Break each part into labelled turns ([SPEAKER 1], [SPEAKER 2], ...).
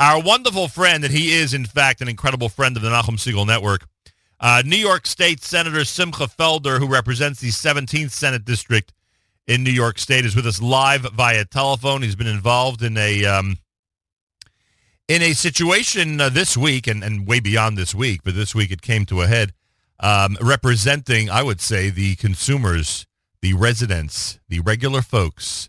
[SPEAKER 1] Our wonderful friend, and he is, in fact, an incredible friend of the Nachum Segal Network, uh, New York State Senator Simcha Felder, who represents the 17th Senate District in New York State, is with us live via telephone. He's been involved in a um, in a situation uh, this week, and, and way beyond this week, but this week it came to a head, um, representing, I would say, the consumers, the residents, the regular folks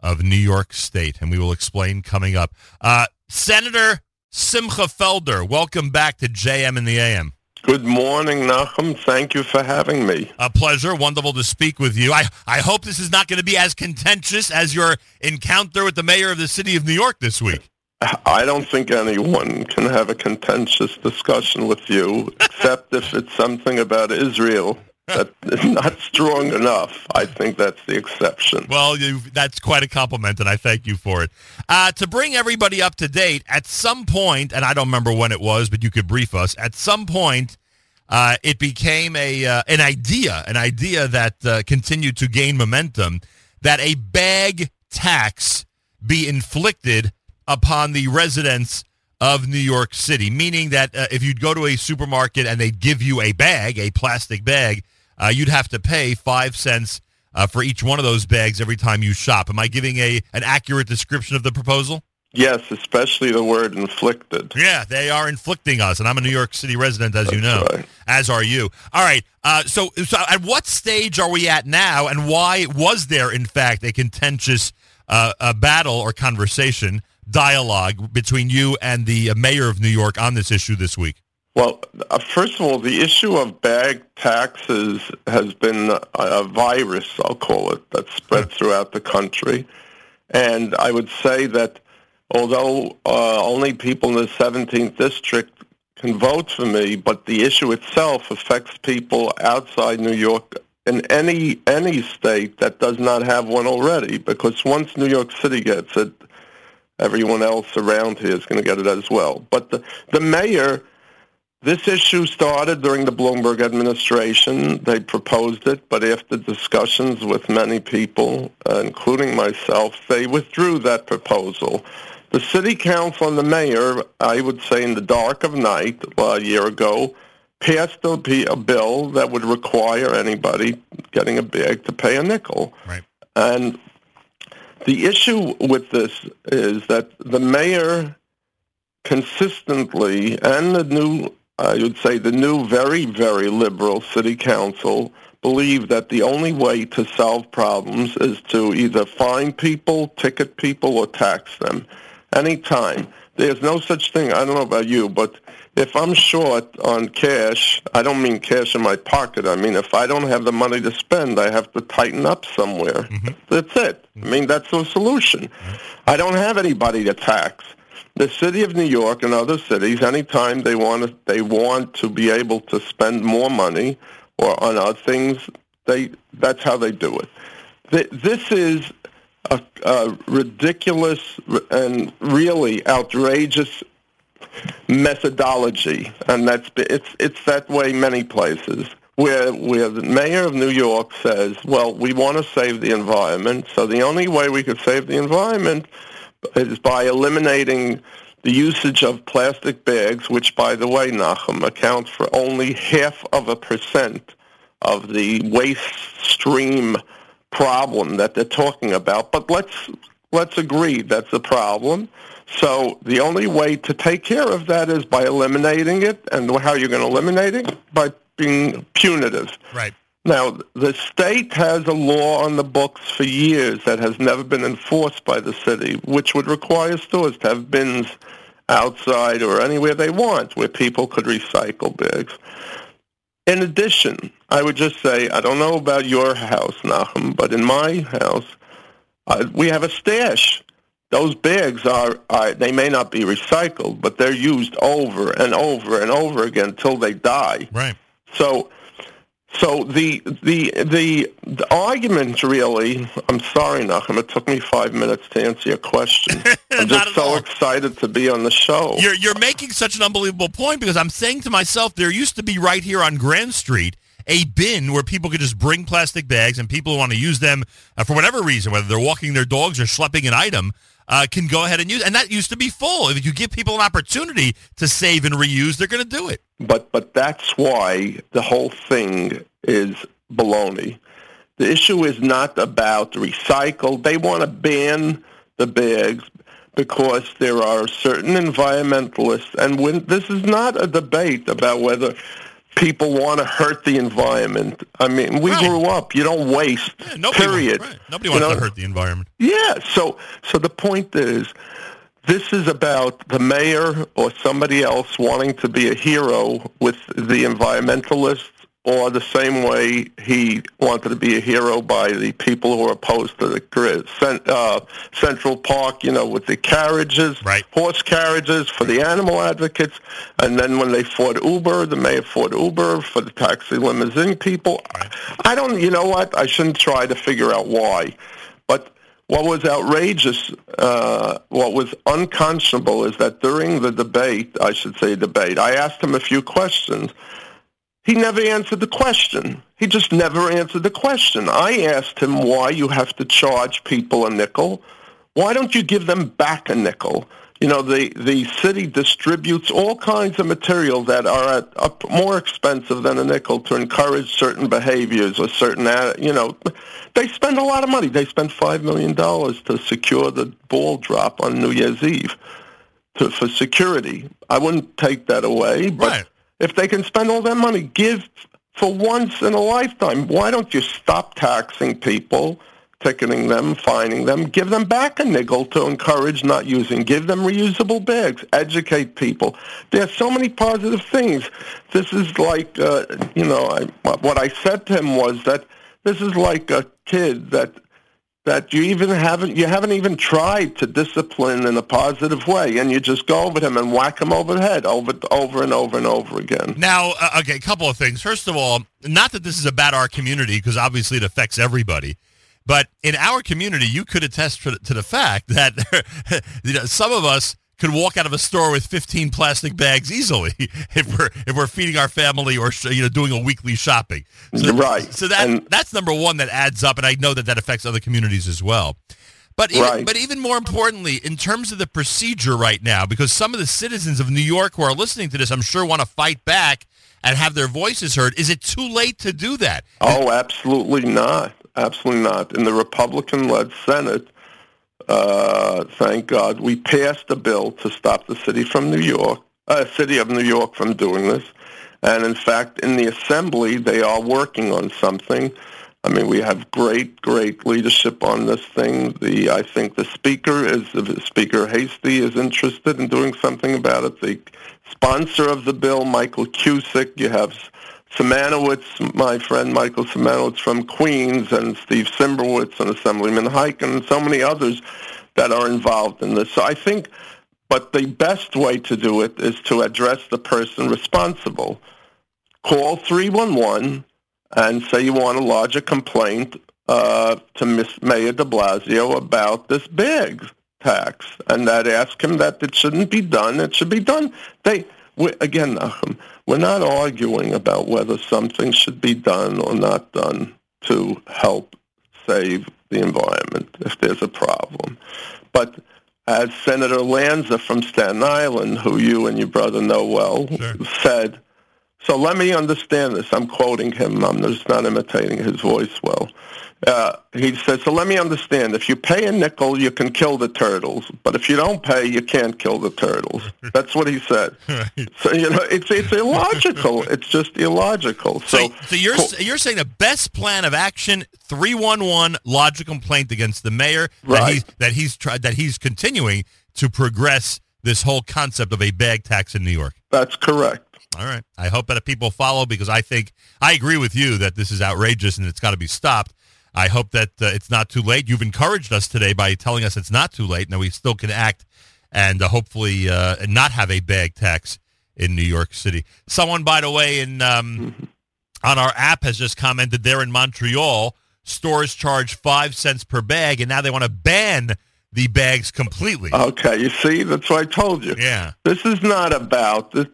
[SPEAKER 1] of New York State, and we will explain coming up. Uh, Senator Simcha Felder, welcome back to JM in the AM.
[SPEAKER 2] Good morning, Nachum. Thank you for having me.
[SPEAKER 1] A pleasure. Wonderful to speak with you. I, I hope this is not going to be as contentious as your encounter with the mayor of the city of New York this week.
[SPEAKER 2] I don't think anyone can have a contentious discussion with you, except if it's something about Israel that is not strong enough. I think that's the exception.
[SPEAKER 1] Well, that's quite a compliment, and I thank you for it. Uh, to bring everybody up to date, at some point, and I don't remember when it was, but you could brief us. At some point, uh, it became a uh, an idea, an idea that uh, continued to gain momentum, that a bag tax be inflicted upon the residents of New York City, meaning that uh, if you'd go to a supermarket and they'd give you a bag, a plastic bag, uh, you'd have to pay five cents uh, for each one of those bags every time you shop. Am I giving a an accurate description of the proposal?
[SPEAKER 2] Yes, especially the word inflicted.
[SPEAKER 1] Yeah, they are inflicting us, and I'm a New York City resident, as
[SPEAKER 2] That's
[SPEAKER 1] you know,
[SPEAKER 2] right.
[SPEAKER 1] as are you. All right, uh, so so at what stage are we at now, and why was there, in fact, a contentious uh, a battle or conversation, dialogue between you and the mayor of New York on this issue this week?
[SPEAKER 2] Well, uh, first of all, the issue of bag taxes has been a, a virus, I'll call it, that's spread throughout the country. And I would say that although uh, only people in the 17th district can vote for me, but the issue itself affects people outside New York in any any state that does not have one already. Because once New York City gets it, everyone else around here is going to get it as well. But the, the mayor, this issue started during the Bloomberg administration. They proposed it, but after discussions with many people, uh, including myself, they withdrew that proposal. The city council and the mayor, I would say in the dark of night uh, a year ago, passed a bill that would require anybody getting a bag to pay a nickel.
[SPEAKER 1] Right.
[SPEAKER 2] And the issue with this is that the mayor consistently and the new, I would say the new very, very liberal city council believe that the only way to solve problems is to either fine people, ticket people, or tax them anytime. There's no such thing, I don't know about you, but if I'm short on cash, I don't mean cash in my pocket. I mean, if I don't have the money to spend, I have to tighten up somewhere. Mm-hmm. That's it. I mean, that's the solution. Mm-hmm. I don't have anybody to tax. The city of New York and other cities, anytime they want to, they want to be able to spend more money or on other things, they that's how they do it. This is a, a ridiculous and really outrageous methodology, and that's it's it's that way many places. Where where the mayor of New York says, "Well, we want to save the environment, so the only way we could save the environment is by eliminating the usage of plastic bags, which, by the way, Nachum accounts for only half of a percent of the waste stream problem that they're talking about. But let's let's agree that's a problem. So the only way to take care of that is by eliminating it. And how are you're going to eliminate it? By being punitive.
[SPEAKER 1] Right.
[SPEAKER 2] Now, the state has a law on the books for years that has never been enforced by the city, which would require stores to have bins outside or anywhere they want where people could recycle bags. In addition, I would just say, I don't know about your house, Nachum, but in my house, uh, we have a stash. Those bags are, are, they may not be recycled, but they're used over and over and over again until they die.
[SPEAKER 1] Right.
[SPEAKER 2] So, so the the the the argument really. I'm sorry, Nachum. It took me five minutes to answer your question. I'm just so
[SPEAKER 1] all.
[SPEAKER 2] excited to be on the show.
[SPEAKER 1] You're you're making such an unbelievable point because I'm saying to myself, there used to be right here on Grand Street a bin where people could just bring plastic bags and people who want to use them uh, for whatever reason, whether they're walking their dogs or schlepping an item, uh, can go ahead and use. And that used to be full. If you give people an opportunity to save and reuse, they're going to do it.
[SPEAKER 2] But but that's why the whole thing is baloney. The issue is not about recycle. They want to ban the bags because there are certain environmentalists, and when this is not a debate about whether people want to hurt the environment. I mean, we
[SPEAKER 1] Right.
[SPEAKER 2] grew up. You don't waste.
[SPEAKER 1] Yeah, nobody
[SPEAKER 2] period.
[SPEAKER 1] Wants, right. Nobody
[SPEAKER 2] You
[SPEAKER 1] wants
[SPEAKER 2] know?
[SPEAKER 1] to hurt the environment.
[SPEAKER 2] Yeah. So, so the point is, this is about the mayor or somebody else wanting to be a hero with the environmentalists, or the same way he wanted to be a hero by the people who are opposed to the. Cent, uh, Central Park, you know, with the carriages,
[SPEAKER 1] Right.
[SPEAKER 2] horse carriages for the animal advocates, and then when they fought Uber, the mayor fought Uber for the taxi limousine people. I don't, you know what? I shouldn't try to figure out why, but what was outrageous, uh, what was unconscionable is that during the debate, I should say debate, I asked him a few questions. He never answered the question. He just never answered the question. I asked him why you have to charge people a nickel. Why don't you give them back a nickel? You know, the, the city distributes all kinds of material that are at, more expensive than a nickel to encourage certain behaviors or certain, uh, you know, they spend a lot of money. They spend $5 million to secure the ball drop on New Year's Eve to, for security. I wouldn't take that away, but
[SPEAKER 1] Right.
[SPEAKER 2] If they can spend all that money, give for once in a lifetime. Why don't you stop taxing people, ticketing them, fining them, give them back a nickel to encourage not using, give them reusable bags, educate people. There's so many positive things. This is like, uh, you know, I, what I said to him was that this is like a kid that that you even haven't you haven't even tried to discipline in a positive way, and you just go over him and whack him over the head over over and over and over again.
[SPEAKER 1] Now, uh, okay, a couple of things. First of all, not that this is about our community, because obviously it affects everybody. But in our community, you could attest to, to the fact that you know, some of us could walk out of a store with 15 plastic bags easily if we're if we're feeding our family or you know doing a weekly shopping. So,
[SPEAKER 2] Right.
[SPEAKER 1] So that
[SPEAKER 2] And-
[SPEAKER 1] that's number one that adds up, and I know that that affects other communities as well. But even,
[SPEAKER 2] Right.
[SPEAKER 1] but even more importantly, in terms of the procedure right now, because some of the citizens of New York who are listening to this, I'm sure want to fight back and have their voices heard. Is it too late to do that?
[SPEAKER 2] Oh, absolutely not. Absolutely not. In the Republican-led Senate, uh, thank God, we passed a bill to stop the city from New York, uh, city of New York from doing this. And in fact, in the Assembly, they are working on something. I mean, we have great, great leadership on this thing. The I think the speaker is Speaker Heastie is interested in doing something about it. The sponsor of the bill, Michael Cusick. You have Simanowitz, my friend Michael Simanowitz from Queens, and Steve Cymbrowitz and Assemblyman Hikind, and so many others that are involved in this. So I think, but the best way to do it is to address the person responsible. Call 311 and say you want to lodge a complaint uh, to Miss Mayor de Blasio about this big tax, and that ask him that it shouldn't be done. It should be done. They we, again, Nachum, we're not arguing about whether something should be done or not done to help save the environment if there's a problem. But as Senator Lanza from Staten Island, who you and your brother know well,
[SPEAKER 1] Sure.
[SPEAKER 2] said, so let me understand this. I'm quoting him. I'm just not imitating his voice well. Uh, he says, so let me understand. If you pay a nickel, you can kill the turtles. But if you don't pay, you can't kill the turtles. That's what he said.
[SPEAKER 1] Right.
[SPEAKER 2] So, you know, it's, it's illogical. it's just illogical.
[SPEAKER 1] So,
[SPEAKER 2] So,
[SPEAKER 1] so you're you're saying the best plan of action: three one one lodge a complaint against the mayor that
[SPEAKER 2] Right.
[SPEAKER 1] he's that he's tried that he's continuing to progress this whole concept of a bag tax in New York.
[SPEAKER 2] that's correct.
[SPEAKER 1] All right. I hope that people follow because I think I agree with you that this is outrageous and it's got to be stopped. I hope that uh, it's not too late. You've encouraged us today by telling us it's not too late. Now we still can act and uh, hopefully uh, not have a bag tax in New York City. Someone, by the way, in um, on our app has just commented there in Montreal, stores charge five cents per bag, and now they want to ban the bags completely.
[SPEAKER 2] Okay, you see, that's what I told you.
[SPEAKER 1] yeah,
[SPEAKER 2] This is not about this.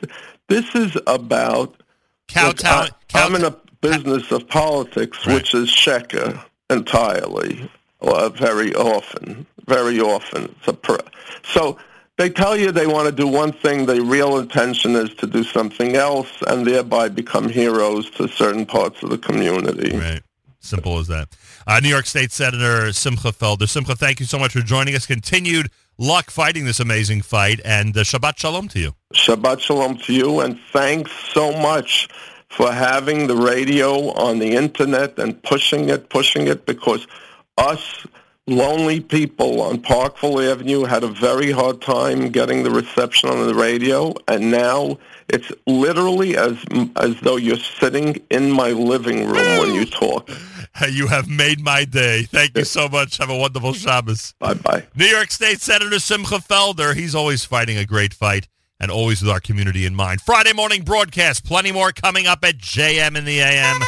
[SPEAKER 2] This is about.
[SPEAKER 1] Cowtown.
[SPEAKER 2] I, am in a business of politics,
[SPEAKER 1] Right.
[SPEAKER 2] which is sheker entirely, uh, very often. very often. so they tell you they want to do one thing, their real intention is to do something else, and thereby become heroes to certain parts of the community.
[SPEAKER 1] Right. Simple as that. Uh, New York State Senator Simcha Felder. Simcha, thank you so much for joining us. Continued luck fighting this amazing fight, and uh, Shabbat Shalom to you.
[SPEAKER 2] Shabbat Shalom to you, and thanks so much for having the radio on the internet and pushing it, pushing it, because us lonely people on Parkville Avenue had a very hard time getting the reception on the radio, and now it's literally as as though you're sitting in my living room when you talk.
[SPEAKER 1] You have made my day. Thank you so much. Have a wonderful Shabbos.
[SPEAKER 2] Bye-bye.
[SPEAKER 1] New York State Senator Simcha Felder. He's always fighting a great fight and always with our community in mind. Friday morning broadcast. Plenty more coming up at JM in the AM.